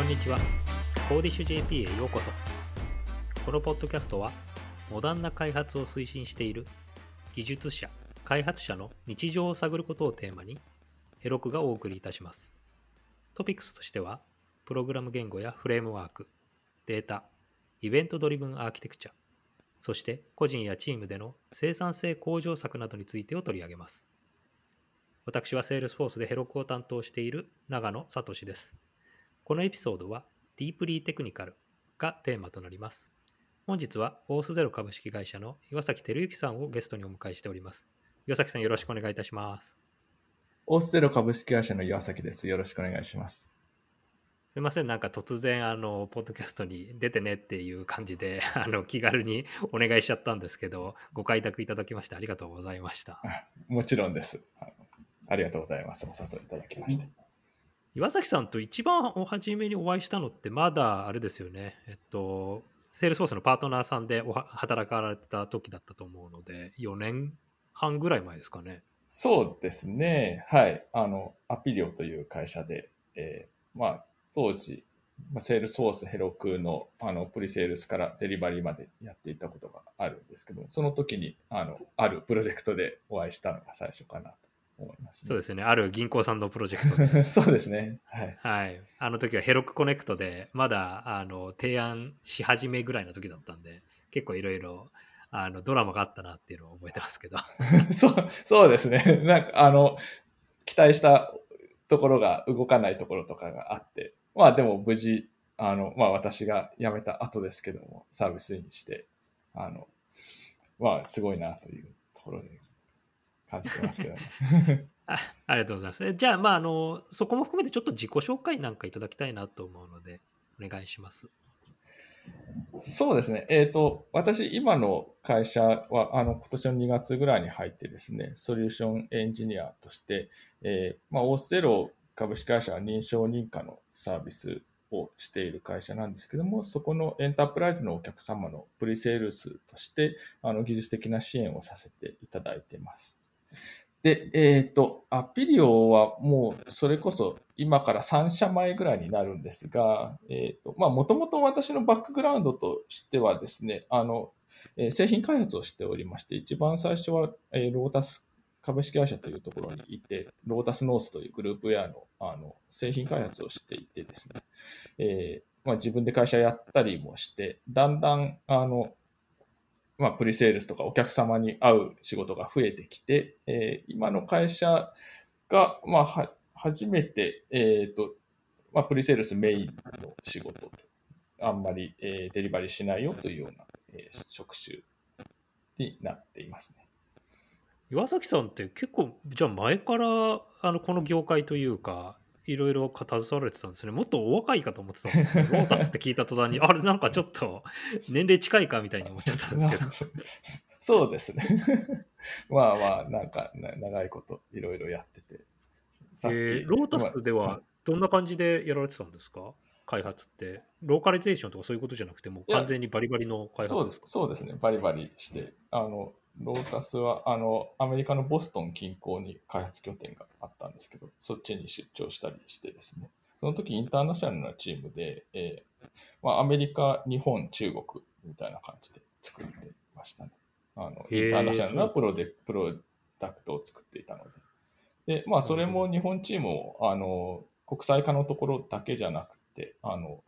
こんにちは。コーディッシュ JP へようこそ。このポッドキャストは、モダンな開発を推進している技術者、開発者の日常を探ることをテーマに、ヘロクがお送りいたします。トピックスとしては、プログラム言語やフレームワーク、データ、イベントドリブンアーキテクチャ、そして個人やチームでの生産性向上策などについてを取り上げます。私は Salesforce でヘロクを担当している長野聡です。このエピソードは Deeply Technical がテーマとなります。本日はオースゼロ株式会社の岩崎照之さんをゲストにお迎えしております。岩崎さんよろしくお願いいたします。オースゼロ株式会社の岩崎です。よろしくお願いします。すいません、なんか突然、あの、ポッドキャストに出てねっていう感じで、あの、気軽にお願いしちゃったんですけど、ご開拓いただきましてありがとうございました。あもちろんです。ありがとうございます。お誘いいただきまして。岩崎さんと一番お初めにお会いしたのって、まだあれですよね、えっと、セールスフォースのパートナーさんでおは働かれた時だったと思うので、4年半ぐらい前ですかね。そうですね。はい。あの、 Appirio という会社で、えーまあ、当時、セールスフォース Heroku のあのプリセールスからデリバリーまでやっていたことがあるんですけど、その時にあのあるプロジェクトでお会いしたのが最初かなと思います、そうですね、ある銀行さんのプロジェクトで。そうですね。はい。はい、あの時は Heroku Connect でまだあの提案し始めぐらいの時だったんで結構いろいろあのドラマがあったなっていうのを覚えてますけど そうそうですね。なんか、あの、期待したところが動かないところとかがあって、まあでも無事、あの、まあ私が辞めた後ですけども、サービスにして、あの、まあすごいなというところで感じてますけどね。あありがとうございますえじゃあまああのそこも含めてちょっと自己紹介なんかいただきたいなと思うのでお願いしますそうですね。えっ、と、私、今の会社は、あの、今年の2月ぐらいに入ってですね、ソリューションエンジニアとして、えーまあ、オースゼロ株式会社は認証認可のサービスをしている会社なんですけども、そこのエンタープライズのお客様のプリセールスとして、あの、技術的な支援をさせていただいています。で、えっ、と、アピリオはもうそれこそ今から3社前ぐらいになるんですが、えっ、と、まあ、もともと私のバックグラウンドとしてはですね、あの、え製品開発をしておりまして、一番最初は、えロータス株式会社というところにいて、ロータスノースというグループウェアのあの製品開発をしていてですね、えーまあ、自分で会社やったりもして、だんだん、あの、まあ、プリセールスとかお客様に会う仕事が増えてきて、えー今の会社が、まあ、は初めて、えっ、と、まあ、プリセールスメインの仕事と、あんまり、えーデリバリーしないよというような、えー職種になっていますね。岩崎さんって結構じゃあ前からあのこの業界というかいろいろ携わられてたんですね。もっとお若いかと思ってたんですけど ロータスって聞いた途端にあれなんかちょっと 年齢近いかみたいに思っちゃったんですけど。そうですね。まあまあ、なんかな長いこといろいろやってて。さっきえーロータスでまはどんな感じでやられてたんですか？開発って。ローカリゼーションとかそういうことじゃなくて、もう完全にバリバリの開発ですか？そうですね、バリバリして、あのロータスはあのアメリカのボストン近郊に開発拠点があったんですけど、そっちに出張したりしてですね、その時インターナショナルなチームで、えーまあ、アメリカ、日本、中国みたいな感じで作ってましたね。あのインターナショナルなプロでプロダクトを作っていたので。で、まあ、それも日本チームをあの国際化のところだけじゃなくて、あの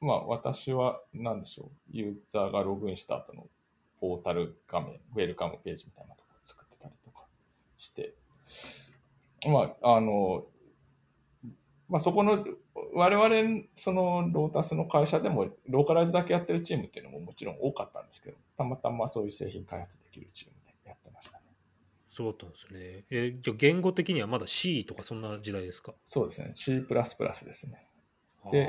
まあ、私は何でしょう、ユーザーがログインした後のポータル画面、ウェルカムページみたいなとこ作ってたりとかして、まあ、あの、まあ、そこの、我々、そのロータスの会社でも、ローカライズだけやってるチームっていうのももちろん多かったんですけど、たまたまそういう製品開発できるチームでやってましたね。そうだったんですね。えーじゃあ言語的にはまだ C とかそんな時代ですか？そうですね、C++ ですね。で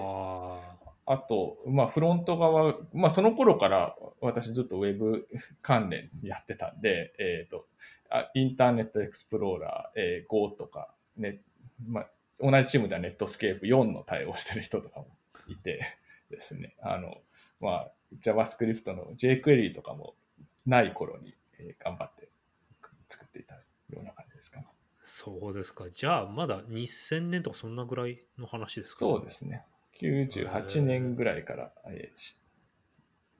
あと、まあ、フロント側、まあ、その頃から私ずっとウェブ 関連やってたんで、えっ、と、あインターネットエクスプローラー、えー Go とか、ね、まあ、同じチームではネットスケープ4の対応してる人とかもいて ですね、あの、まあ、JavaScript の jQuery とかもない頃に、えー頑張って作っていたような感じですかね。そうですか。じゃあまだ2000年とかそんなぐらいの話ですか、そうですね。98年ぐらいから、えー、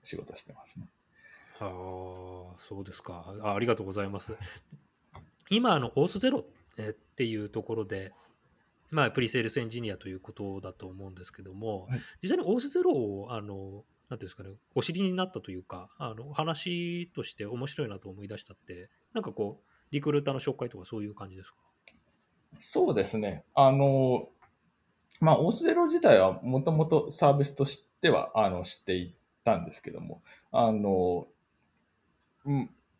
仕事してますね。ああ、そうですかあ。ありがとうございます。今、あの、オースゼロっていうところで、まあ、プリセールスエンジニアということだと思うんですけども、はい、実際にオースゼロを、あの、なんていうんですかね、お知りになったというか、あの、話として面白いなと思い出したって、なんかこう、リクルーターの紹介とかそういう感じですか？そうですね。あの、まあ、オースゼロ自体はもともとサービスとしてはあの知っていたんですけども、あの、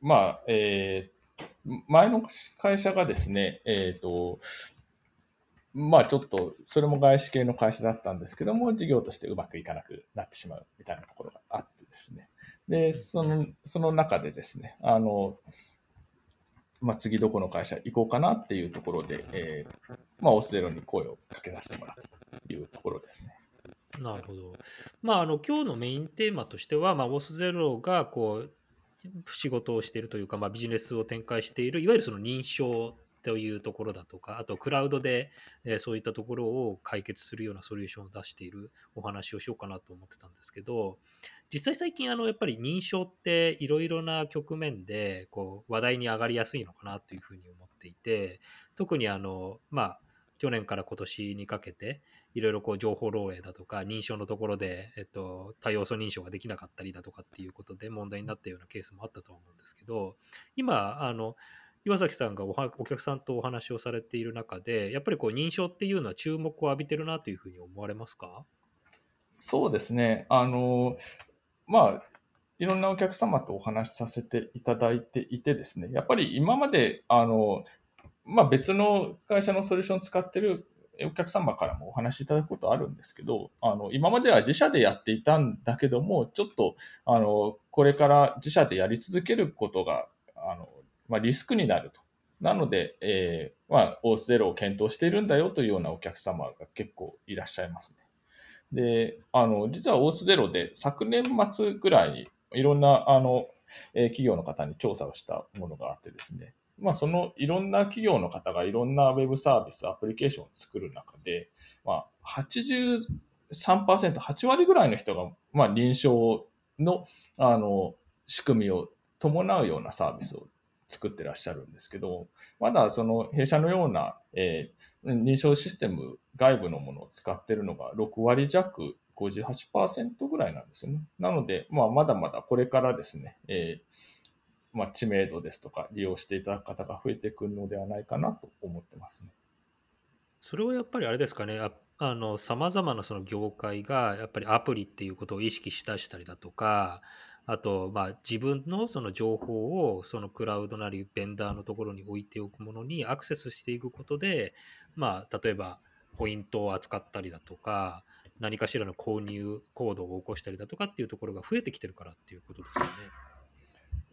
まあ、えー、前の会社がですね、えっ、ー、と、まあちょっと、それも外資系の会社だったんですけども、事業としてうまくいかなくなってしまうみたいなところがあってですね。で、その、その中でですね、あの、まあ、次どこの会社行こうかなっていうところで、えー、まあ、オスゼロに声をかけさせてもらったというところですね。なるほど。まあ、あの今日のメインテーマとしては、まあ、オスゼロがこう仕事をしているというか、まあ、ビジネスを展開しているいわゆるその認証というところだとかあとクラウドで、えー、そういったところを解決するようなソリューションを出しているお話をしようかなと思ってたんですけど実際最近あのやっぱり認証っていろいろな局面でこう話題に上がりやすいのかなというふうに思っていて特にあのまあ去年から今年にかけていろいろこう情報漏洩だとか認証のところで、えっと、多要素認証ができなかったりだとかっていうことで問題になったようなケースもあったと思うんですけど今あの岩崎さんがお客さんとお話をされている中でやっぱりこう認証っていうのは注目を浴びてるなというふうに思われますか？そうですね。あのまあいろんなお客様とお話しさせていただいていてですねやっぱり今まであのまあ、別の会社のソリューションを使ってるお客様からもお話しいただくことあるんですけど、あの、今までは自社でやっていたんだけども、ちょっと、あの、これから自社でやり続けることが、あの、まあ、リスクになると。なので、えー、まあ、オースゼロを検討しているんだよというようなお客様が結構いらっしゃいますね。で、あの、実はオースゼロで昨年末ぐらいにいろんな、あの、えー、企業の方に調査をしたものがあってですね、まあ、そのいろんな企業の方がいろんなウェブサービス、アプリケーションを作る中で、まあ、83%、8割ぐらいの人が、まあ、認証のあの仕組みを伴うようなサービスを作ってらっしゃるんですけど、まだその弊社のような、えー、認証システム外部のものを使ってるのが6割弱、58%ぐらいなんですよね。なので、まあ、まだまだこれからですね、えーまあ、知名度ですとか利用していただく方が増えてくるのではないかなと思ってますね。それはやっぱりあれですかね、あの、様々なその業界がやっぱりアプリっていうことを意識しだしたりだとか、あと、まあ、自分のその情報をそのクラウドなりベンダーのところに置いておくものにアクセスしていくことで、まあ、例えばポイントを扱ったりだとか、何かしらの購入行動を起こしたりだとかっていうところが増えてきてるからっていうことですよね。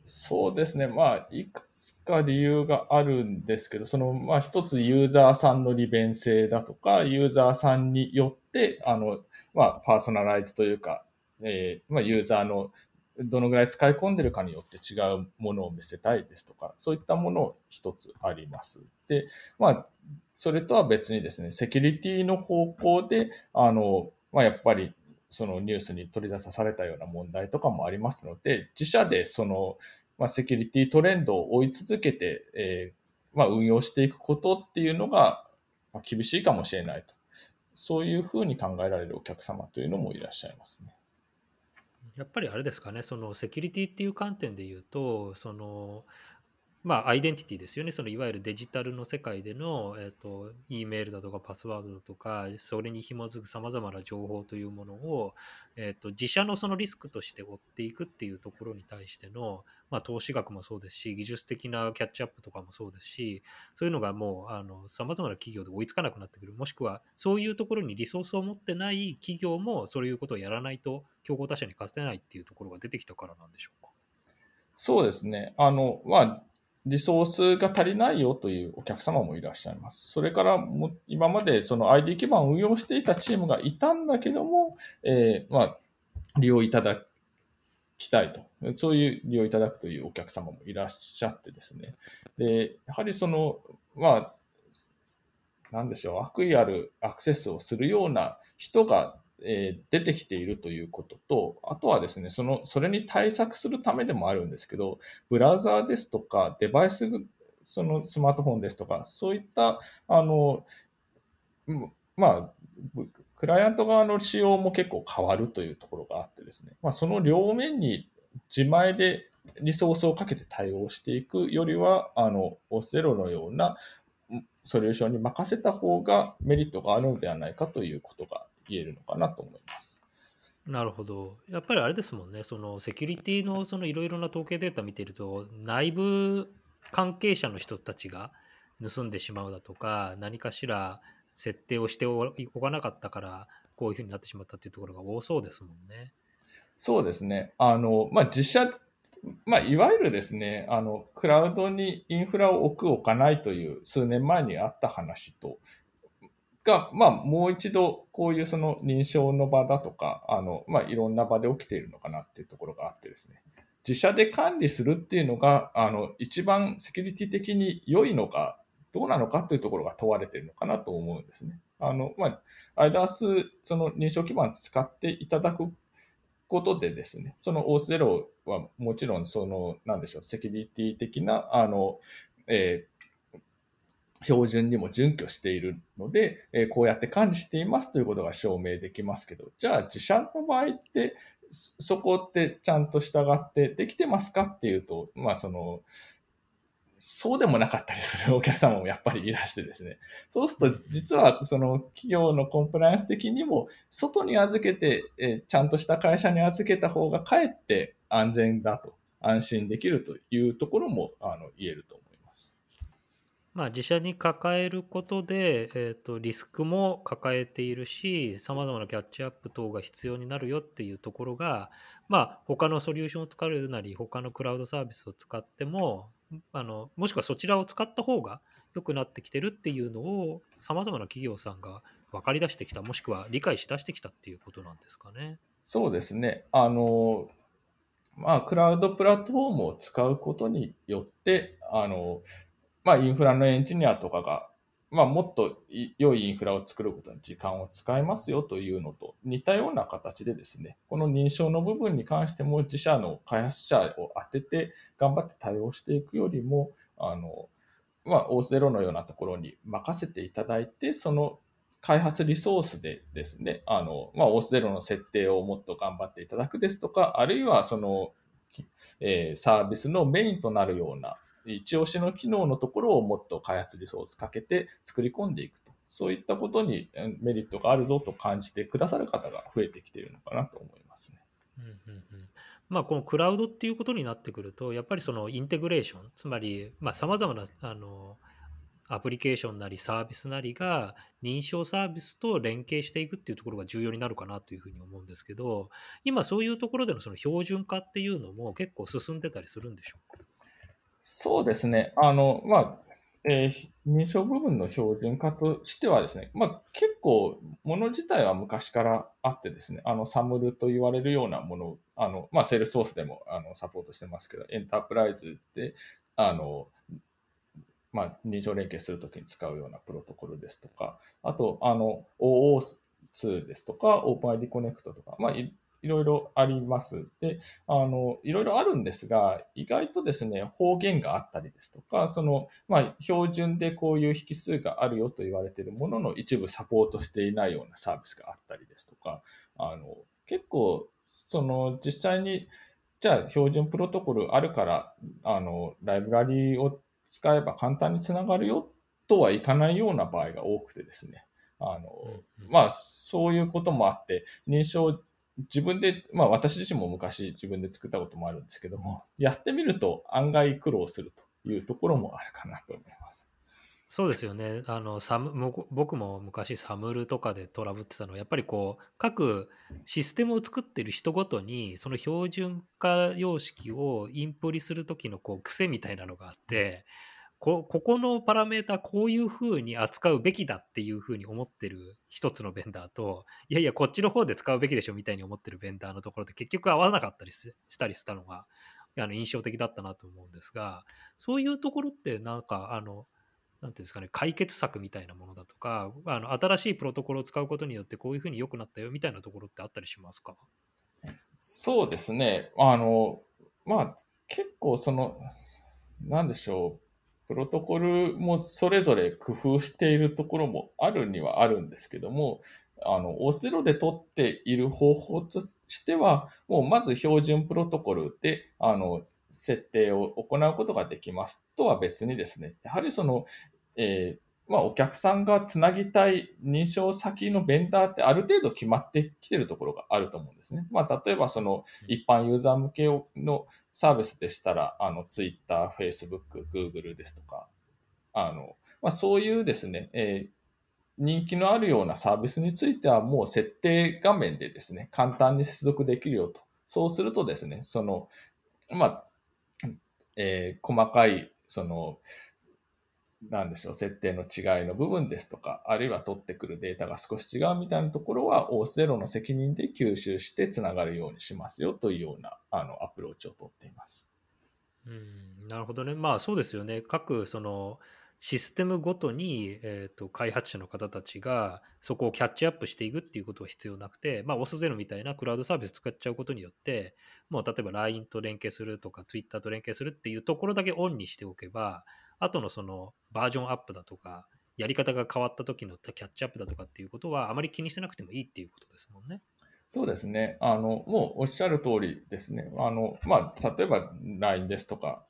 そうですね。まあ、いくつか理由があるんですけど、その、まあ、一つユーザーさんの利便性だとか、ユーザーさんによって、あの、まあ、パーソナライズというか、えー、まあ、ユーザーのどのぐらい使い込んでるかによって違うものを見せたいですとか、そういったものを一つあります。で、まあ、それとは別にですね、セキュリティの方向で、あの、まあ、やっぱりそのニュースに取り出されたような問題とかもありますので、自社でその、まあ、セキュリティトレンドを追い続けて、え、まあ、運用していくことっていうのが、ま、厳しいかもしれないと。そういうふうに考えられるお客様というのもいらっしゃいますね。やっぱりあれですかね、そのセキュリティっていう観点で言うと、そのまあ、アイデンティティですよね。そのいわゆるデジタルの世界での、えっ、ー、と、E メールだとかパスワードだとか、それに紐づくさまざまな情報というものを、えっ、ー、と、自社のそのリスクとして追っていくっていうところに対しての、まあ、投資額もそうですし、技術的なキャッチアップとかもそうですし、そういうのがもう、あの、さまざまな企業で追いつかなくなってくる。もしくは、そういうところにリソースを持ってない企業も、そういうことをやらないと、競合他社に勝てないっていうところが出てきたからなんでしょうか？そうですね。あの、まあ、リソースが足りないよというお客様もいらっしゃいます。それからも今までその ID 基盤を運用していたチームがいたんだけども、えー、まあ、利用いただきたいと。そういう利用いただくというお客様もいらっしゃってですね。で、やはりその、まあ、なんでしょう、悪意あるアクセスをするような人がえー、出てきているということと、あとはですね、その、それに対策するためでもあるんですけど、ブラウザーですとか、デバイス、そのスマートフォンですとか、そういった、あの、まあ、クライアント側の仕様も結構変わるというところがあってですね、まあ、その両面に自前でリソースをかけて対応していくよりは、あの、オセロのようなソリューションに任せた方がメリットがあるのではないかということが言えるのかなと思います。なるほど。やっぱりあれですもんね、そのセキュリティのそのいろいろな統計データ見てると、内部関係者の人たちが盗んでしまうだとか、何かしら設定をしておかなかったから、こういうふうになってしまったっていうところが多そうですもんね。そうですね。あの、まあ、実写、まあ、いわゆるですね、あの、クラウドにインフラを置く、置かないという数年前にあった話と、が、まあ、もう一度、こういうその認証の場だとか、あの、まあ、いろんな場で起きているのかなっていうところがあってですね。自社で管理するっていうのが、あの、一番セキュリティ的に良いのかどうなのかというところが問われているのかなと思うんですね。あの、まあ、IDAS、その認証基盤使っていただくことでですね、その OS0 はもちろん、その、なんでしょう、セキュリティ的な、あの、えー、標準にも準拠しているので、えー、こうやって管理していますということが証明できますけど、じゃあ自社の場合って、そこってちゃんと従ってできてますかっていうと、まあその、そうでもなかったりする お客様もやっぱりいらしてですね。そうすると、実はその企業のコンプライアンス的にも、外に預けて、えちゃんとした会社に預けた方がかえって安全だと、安心できるというところもあの言えると思いま。あ、自社に抱えることで、えーと、リスクも抱えているし、さまざまなキャッチアップ等が必要になるよっていうところが、まあ、他のソリューションを使うなり、他のクラウドサービスを使っても、あのもしくはそちらを使った方が良くなってきてるっていうのをさまざまな企業さんが分かり出してきたもしくは理解しだしてきたっていうことなんですかね。そうですねあのまあクラウドプラットフォームを使うことによってあの、まあ、インフラのエンジニアとかがまあ、もっと良いインフラを作ることに時間を使いますよというのと似たような形でですね、この認証の部分に関しても自社の開発者を当てて頑張って対応していくよりも、あの、まあ、オースゼロのようなところに任せていただいて、その開発リソースでですね、あの、まあ、オースゼロの設定をもっと頑張っていただくですとか、あるいはその、えー、サービスのメインとなるような一押しの機能のところをもっと開発リソースかけて作り込んでいくと。そういったことにメリットがあるぞと感じてくださる方が増えてきているのかなと思いますね。うんうんうんまあ、このクラウドっていうことになってくると、やっぱりそのインテグレーション、つまりさまざ、まなあのアプリケーションなりサービスなりが認証サービスと連携していくっていうところが重要になるかなというふうに思うんですけど、今そういうところでのその標準化っていうのも結構進んでたりするんでしょうか？そうですね。あの、まあ、えー、認証部分の標準化としてはですね、まあ、結構、もの自体は昔からあってですね、あの、サムルと言われるようなもの、あの、まあ、セールスソースでもあのサポートしてますけど、エンタープライズで、あの、まあ、認証連携するときに使うようなプロトコルですとか、あと、あの、OO2 ですとか、OpenID コネクトとか、まあ、いろいろあります。で、あの、いろいろあるんですが、意外とですね、方言があったりですとか、その、まあ、標準でこういう引数があるよと言われているものの一部サポートしていないようなサービスがあったりですとか、あの、結構、その、実際に、じゃあ標準プロトコルあるから、あの、ライブラリを使えば簡単につながるよとはいかないような場合が多くてですね。あの、まあ、そういうこともあって、認証自分で、まあ私自身も昔自分で作ったこともあるんですけども、やってみると案外苦労するというところもあるかなと思います。そうですよね。あのサム僕も昔サムルとかでトラブってたのはやっぱりこう各システムを作ってる人ごとにその標準化様式をインプリする時のこう癖みたいなのがあってこここのパラメータこういうふうに扱うべきだっていうふうに思ってる一つのベンダーといやいやこっちの方で使うべきでしょみたいに思ってるベンダーのところで結局合わなかったりしたりしたのがあの印象的だったなと思うんですがそういうところってなんかあのなんていうんですかね、解決策みたいなものだとか、あの新しいプロトコルを使うことによってこういうふうに良くなったよみたいなところってあったりしますか？そうですね。あの、まあ、結構その、なんでしょう。プロトコルもそれぞれ工夫しているところもあるにはあるんですけども、あの、オセロで取っている方法としては、もうまず標準プロトコルで、あの、設定を行うことができますとは別にですね、やはりその、えー、まあ、お客さんがつなぎたい認証先のベンダーってある程度決まってきてるところがあると思うんですね。まあ、例えばその一般ユーザー向けのサービスでしたら、あの、Twitter、Facebook、Google ですとか、あの、まあ、そういうですね、えー、人気のあるようなサービスについてはもう設定画面でですね、簡単に接続できるよと。そうするとですね、その、まあ、えー、細かい、その、なんでしょう、設定の違いの部分ですとか、あるいは取ってくるデータが少し違うみたいなところは、オースゼロの責任で吸収してつながるようにしますよというようなあのアプローチを取っています。うんなるほどね。まあそうですよね。各そのシステムごとに、えーと、開発者の方たちがそこをキャッチアップしていくっていうことは必要なくて、まあ、OS0 みたいなクラウドサービス使っちゃうことによって、もう例えば LINE と連携するとか Twitter と連携するっていうところだけオンにしておけば、後のそのバージョンアップだとか、やり方が変わった時のキャッチアップだとかっていうことはあまり気にしてなくてもいいっていうことですもんね。そうですね。あの、もうおっしゃる通りですね。あの、まあ、例えば LINE ですとか、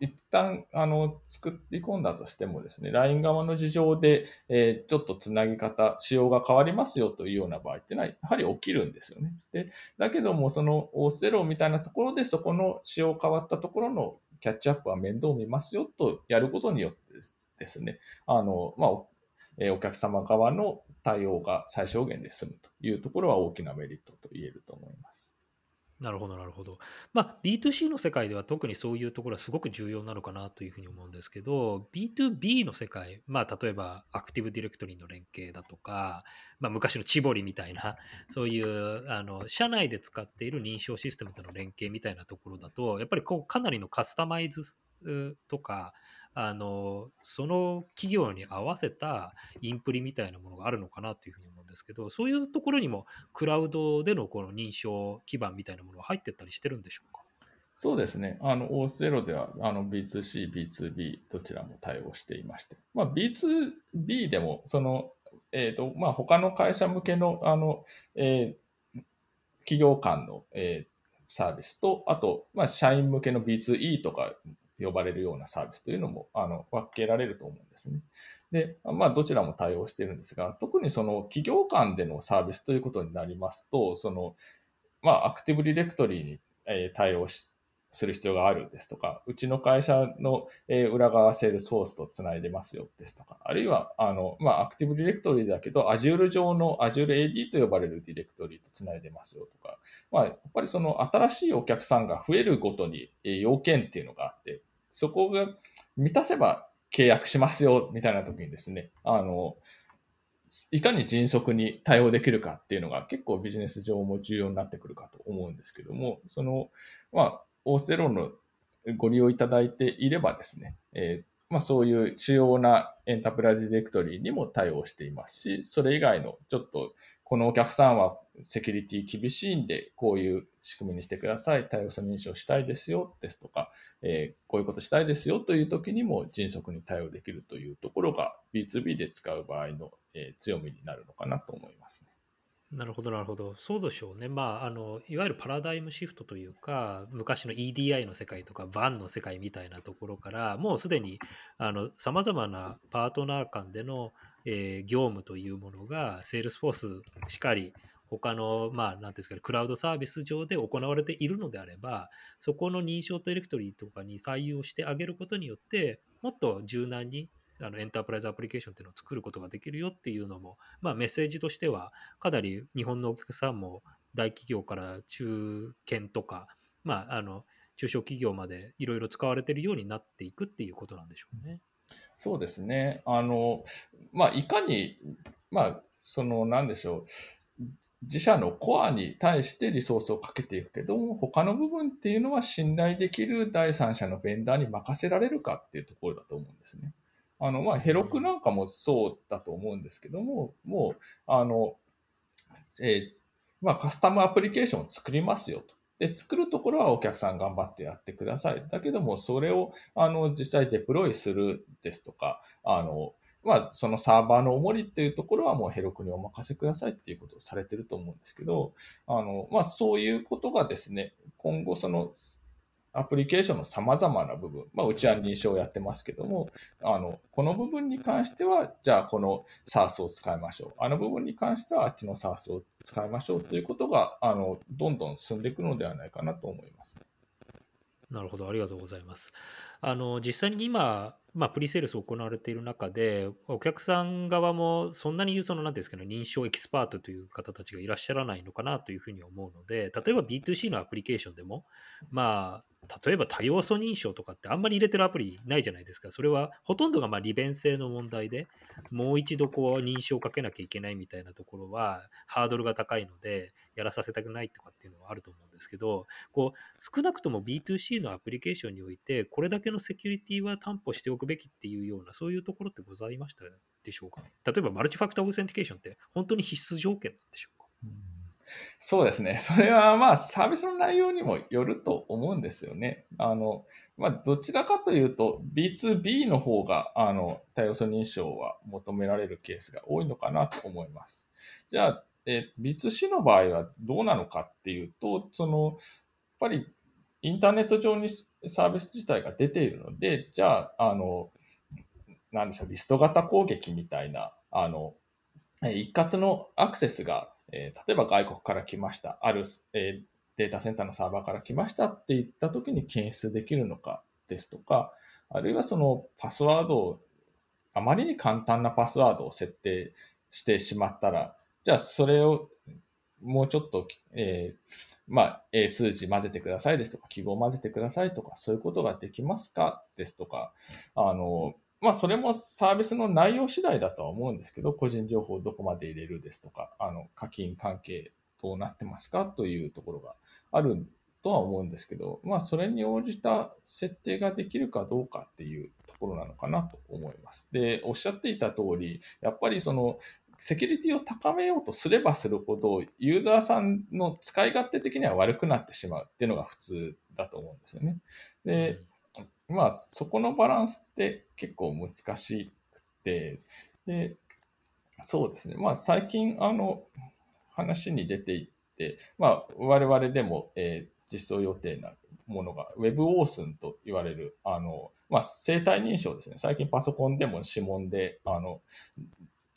一旦、あの、作り込んだとしてもですね、LINE 側の事情で、えー、ちょっとつなぎ方、仕様が変わりますよというような場合っていうのは、やはり起きるんですよね。で、だけども、その O0 みたいなところで、そこの仕様変わったところのキャッチアップは面倒見ますよとやることによってですね、あの、まあ、お客様側の対応が最小限で済むというところは大きなメリットと言えると思います。なるほど、なるほど。まあ、B2C の世界では特にそういうところはすごく重要なのかなというふうに思うんですけど、B2B の世界、まあ、例えばアクティブディレクトリーの連携だとか、まあ、昔のチボリみたいな、そういうあの社内で使っている認証システムとの連携みたいなところだと、やっぱりこうかなりのカスタマイズとか、あのその企業に合わせたインプリみたいなものがあるのかなというふうに思うんですけど、そういうところにもクラウドでのこの認証基盤みたいなものが入ってったりしてるんでしょうか？そうですね。あの、OS0 では、あの、B2C、B2B、どちらも対応していまして、まあ、B2B でも、その、えっ、ー、と、まあ、他の会社向けの、あの、えー、企業間の、えー、サービスと、あと、まあ、社員向けの B2E とか呼ばれるようなサービスというのもあの分けられると思うんですね。で、まあ、どちらも対応しているんですが、特にその企業間でのサービスということになりますと、その、まあ、 Active Directory に対応しする必要があるですとか、うちの会社の裏側セールスフォースとつないでますよですとか、あるいは、あの、まあ、 Active Directory だけど、Azure 上の Azure AD と呼ばれるディレクトリとつないでますよとか、まあ、やっぱりその新しいお客さんが増えるごとに要件っていうのがあって、そこが満たせば契約しますよ、みたいな時にですね、あの、いかに迅速に対応できるかっていうのが結構ビジネス上も重要になってくるかと思うんですけども、その、まあ、オーセロのご利用いただいていればですね、えー、まあ、そういう主要なエンタープライズディレクトリーにも対応していますし、それ以外のちょっとこのお客さんはセキュリティ厳しいんで、こういう仕組みにしてください。対応素認証したいですよですとか、えー、こういうことしたいですよという時にも迅速に対応できるというところが B2B で使う場合の、え、強みになるのかなと思いますね。なるほど、なるほど。そうでしょうね。まあ、あの、いわゆるパラダイムシフトというか、昔の EDI の世界とか、 VAN の世界みたいなところから、もうすでに、あの、様々なパートナー間での、えー、業務というものが、セールスフォースしかり、他の、まあ、なんですかね、クラウドサービス上で行われているのであれば、そこの認証ディレクトリーとかに採用してあげることによって、もっと柔軟にあのエンタープライズアプリケーションっていうのを作ることができるよっていうのも、まあ、メッセージとしては、かなり日本のお客さんも大企業から中堅とか、まあ、あの中小企業までいろいろ使われているようになっていくっていうことなんでしょうね。そうですね。あの、まあ、いかに、まあ、その、なんでしょう。自社のコアに対してリソースをかけていくけども、他の部分っていうのは信頼できる第三者のベンダーに任せられるかっていうところだと思うんですね。あの、まあ、ヘロクなんかもそうだと思うんですけども、もう、あの、えー、まあ、カスタムアプリケーションを作りますよと。で、作るところはお客さん頑張ってやってください。だけども、それを、あの、実際デプロイするですとか、あの、まあ、そのサーバーの重りっていうところはもうヘロクにお任せくださいっていうことをされてると思うんですけど、あの、まあ、そういうことがですね、今後そのアプリケーションのさまざまな部分、まあ、うちは認証をやってますけども、あの、この部分に関しては、じゃあこの s a ス s を使いましょう。あの部分に関しては、あっちの s a ス s を使いましょうということが、あの、どんどん進んでいくのではないかなと思います。なるほど、ありがとうございます。あの、実際に今、まあ、プリセールス行われている中で、お客さん側もそんなにその、なんですかね、認証エキスパートという方たちがいらっしゃらないのかなというふうに思うので、例えば B2C のアプリケーションでも、まあ、例えば多要素認証とかってあんまり入れてるアプリないじゃないですか。それはほとんどがまあ利便性の問題でもう一度こう認証をかけなきゃいけないみたいなところはハードルが高いのでやらさせたくないとかっていうのはあると思うんですけど、こう少なくとも B2C のアプリケーションにおいてこれだけのセキュリティは担保しておくべきっていうようなそういうところってございましたでしょうか？例えばマルチファクターオーセンティケーションって本当に必須条件なんでしょうか、うんそうですね。それはまあサービスの内容にもよると思うんですよね。あの、まあどちらかというと B2B の方があの多要素認証は求められるケースが多いのかなと思います。じゃあ、え B2C の場合はどうなのかっていうと、その、やっぱりインターネット上にサービス自体が出ているので、じゃあ、あの、なんでしょう、リスト型攻撃みたいな、あの、一括のアクセスがえー、例えば外国から来ました、ある、えー、データセンターのサーバーから来ましたって言った時に検出できるのかですとか、あるいはそのパスワードを、あまりに簡単なパスワードを設定してしまったら、じゃあそれをもうちょっと、えー、まあ、数字混ぜてくださいですとか、記号混ぜてくださいとか、そういうことができますかですとか、あの、まあ、それもサービスの内容次第だとは思うんですけど、個人情報をどこまで入れるですとか、あの課金関係どうなってますかというところがあるとは思うんですけど、まあ、それに応じた設定ができるかどうかっていうところなのかなと思います。で、おっしゃっていた通り、やっぱりその、セキュリティを高めようとすればするほど、ユーザーさんの使い勝手的には悪くなってしまうっていうのが普通だと思うんですよね。で、まあ、そこのバランスって結構難しくて、で、そうですね。まあ、最近、あの、話に出ていって、まあ、我々でも、えー、実装予定なものが Web オースンと言われる、あの、まあ、生体認証ですね。最近パソコンでも指紋で、あの、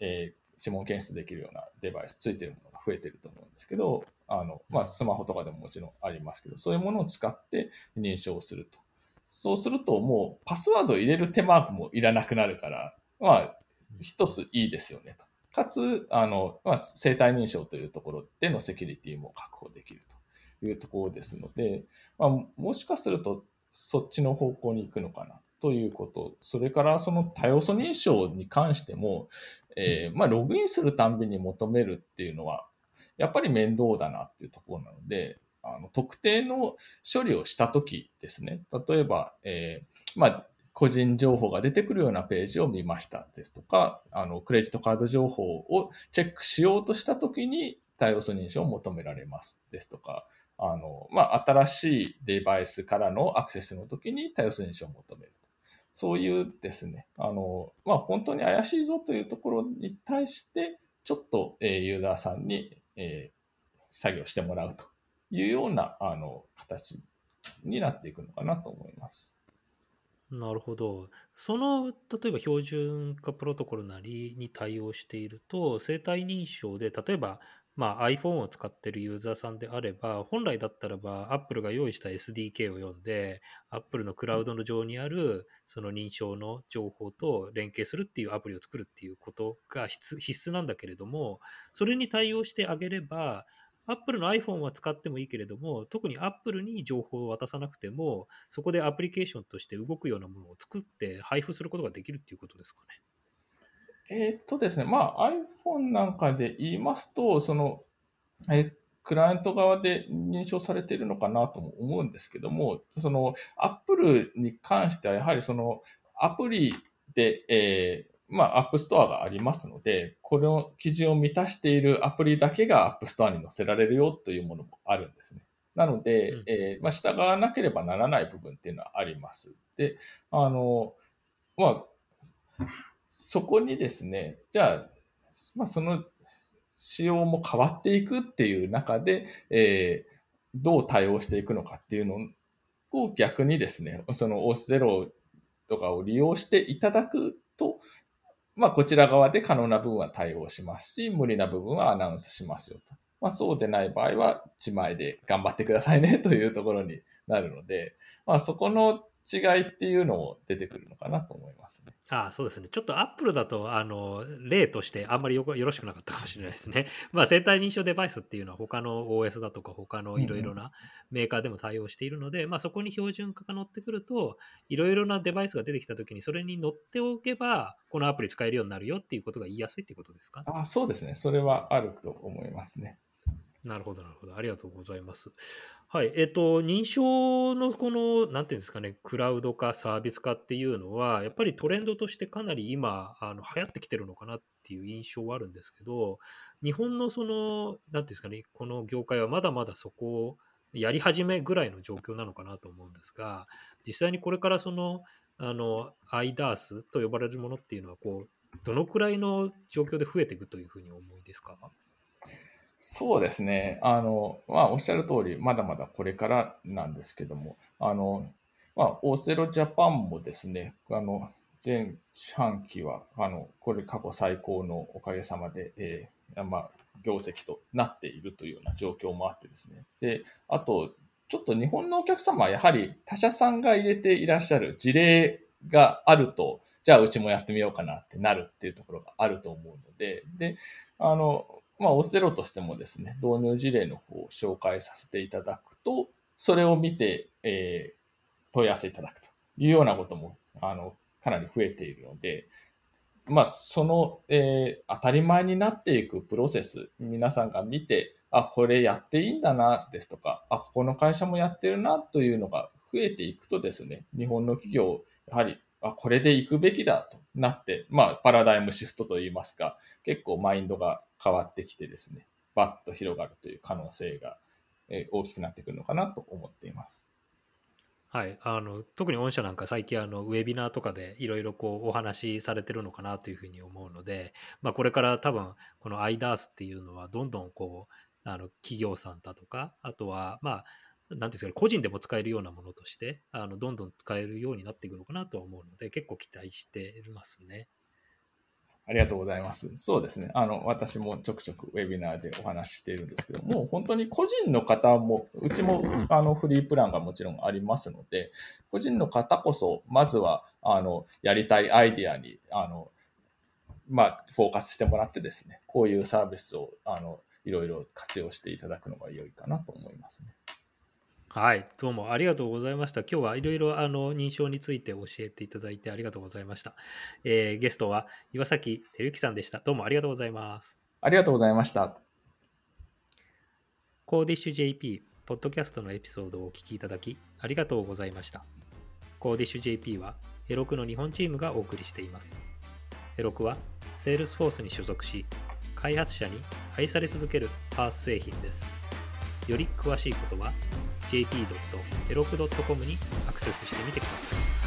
えー、指紋検出できるようなデバイスついてるものが増えてると思うんですけど、あの、まあ、スマホとかでももちろんありますけど、そういうものを使って認証すると。そうするともうパスワードを入れる手間もいらなくなるから、まあ、一ついいですよねと。かつ、あの、まあ、生体認証というところでのセキュリティも確保できるというところですので、まあ、もしかするとそっちの方向に行くのかなということ、それからその多要素認証に関しても、えー、まあ、ログインするたんびに求めるっていうのは、やっぱり面倒だなっていうところなので、あの特定の処理をしたときですね、例えば、えー、まあ、個人情報が出てくるようなページを見ましたですとか、あのクレジットカード情報をチェックしようとしたときに多要素認証を求められますですとか、あのまあ、新しいデバイスからのアクセスのときに多要素認証を求める。そういうですね、あのまあ、本当に怪しいぞというところに対して、ちょっと、え、ユーザーさんに、え、作業してもらうというようなあの形になっていくのかなと思います。なるほど。その、例えば標準化プロトコルなりに対応していると、生体認証で、例えば、まあ、iPhone を使ってるユーザーさんであれば、本来だったらば Apple が用意した SDK を読んで、Apple のクラウドの上にあるその認証の情報と連携するっていうアプリを作るっていうことが必須なんだけれども、それに対応してあげれば、Apple の iPhone は使ってもいいけれども、特に Apple に情報を渡さなくても、そこでアプリケーションとして動くようなものを作って配布することができるっていうことですかね。えー、っとですね、まあ iPhone なんかで言いますと、その、えクライアント側で認証されているのかなとも思うんですけども、その Apple に関してはやはりそのアプリで、えーまあ、App Store がありますので、この基準を満たしているアプリだけが App Store に載せられるよというものもあるんですね。なので、うん、えー、まあ、従わなければならない部分っていうのはあります。で、あの、まあ、そこにですね、じゃあ、まあ、その仕様も変わっていくっていう中で、えー、どう対応していくのかっていうのを逆にですね、その OS0 とかを利用していただくと、まあ、こちら側で可能な部分は対応しますし、無理な部分はアナウンスしますよと。まあ、そうでない場合は、自前で頑張ってくださいねというところになるので、まあ、そこの違いっていうのも出てくるのかなと思いますね。ああそうですね。ちょっとアップルだと、あの、例としてあんまりよろしくなかったかもしれないですね。まあ、生体認証デバイスっていうのは他の OS だとか他のいろいろなメーカーでも対応しているので、うんうん、まあ、そこに標準化が乗ってくると、いろいろなデバイスが出てきたときにそれに乗っておけば、このアプリ使えるようになるよっていうことが言いやすいっていうことですか？あそうですね。それはあると思いますね。なるほど、なるほど。ありがとうございます。はい。えっと、認証のこの、なんていうんですかね、クラウド化、サービス化っていうのは、やっぱりトレンドとしてかなり今、あの流行ってきてるのかなっていう印象はあるんですけど、日本のその、なんていうんですかね、この業界はまだまだそこをやり始めぐらいの状況なのかなと思うんですが、実際にこれからその、あの、IDARS と呼ばれるものっていうのは、こう、どのくらいの状況で増えていくというふうに思いですか？そうですね。あの、まあ、おっしゃる通り、まだまだこれからなんですけども、あの、まあ、オーセロジャパンもですね、あの、前半期は、あの、これ過去最高のおかげさまで、えー、まあ、業績となっているというような状況もあってですね。で、あと、ちょっと日本のお客様はやはり他社さんが入れていらっしゃる事例があると、じゃあうちもやってみようかなってなるっていうところがあると思うので、で、あの、まあ、オセロとしてもですね、導入事例の方を紹介させていただくと、それを見て、えー、問い合わせいただくというようなことも、あの、かなり増えているので、まあ、その、えー、当たり前になっていくプロセス、皆さんが見て、あ、これやっていいんだな、ですとか、あ、ここの会社もやってるな、というのが増えていくとですね、日本の企業、やはりあ、これで行くべきだとなって、まあ、パラダイムシフトといいますか、結構マインドが変わってきてですね、バッと広がるという可能性が大きくなってくるのかなと思っています。はい、あの特に御社なんか最近あのウェビナーとかでいろいろこうお話しされてるのかなというふうに思うので、まあ、これから多分この iDARS っていうのはどんどんこうあの企業さんだとかあとはまあなんですか個人でも使えるようなものとして、あのどんどん使えるようになっていくのかなとは思うので、結構期待していますね。ありがとうございます。そうですね。あの、私もちょくちょくウェビナーでお話ししているんですけども、本当に個人の方も、うちもあのフリープランがもちろんありますので、個人の方こそ、まずは、あの、やりたいアイディアに、あの、まあ、フォーカスしてもらってですね、こういうサービスを、あの、いろいろ活用していただくのが良いかなと思いますね。はい、どうもありがとうございました。今日はいろいろあの認証について教えていただいてありがとうございました。えー、ゲストは岩崎照之さんでした。どうもありがとうございます。ありがとうございました。コーディッシュ JP ポッドキャストのエピソードをお聞きいただきありがとうございました。コーディッシュ JP はエロクの日本チームがお送りしています。エロクは Salesforce に所属し開発者に愛され続ける PaaS 製品です。より詳しいことは jp.elop.com にアクセスしてみてください。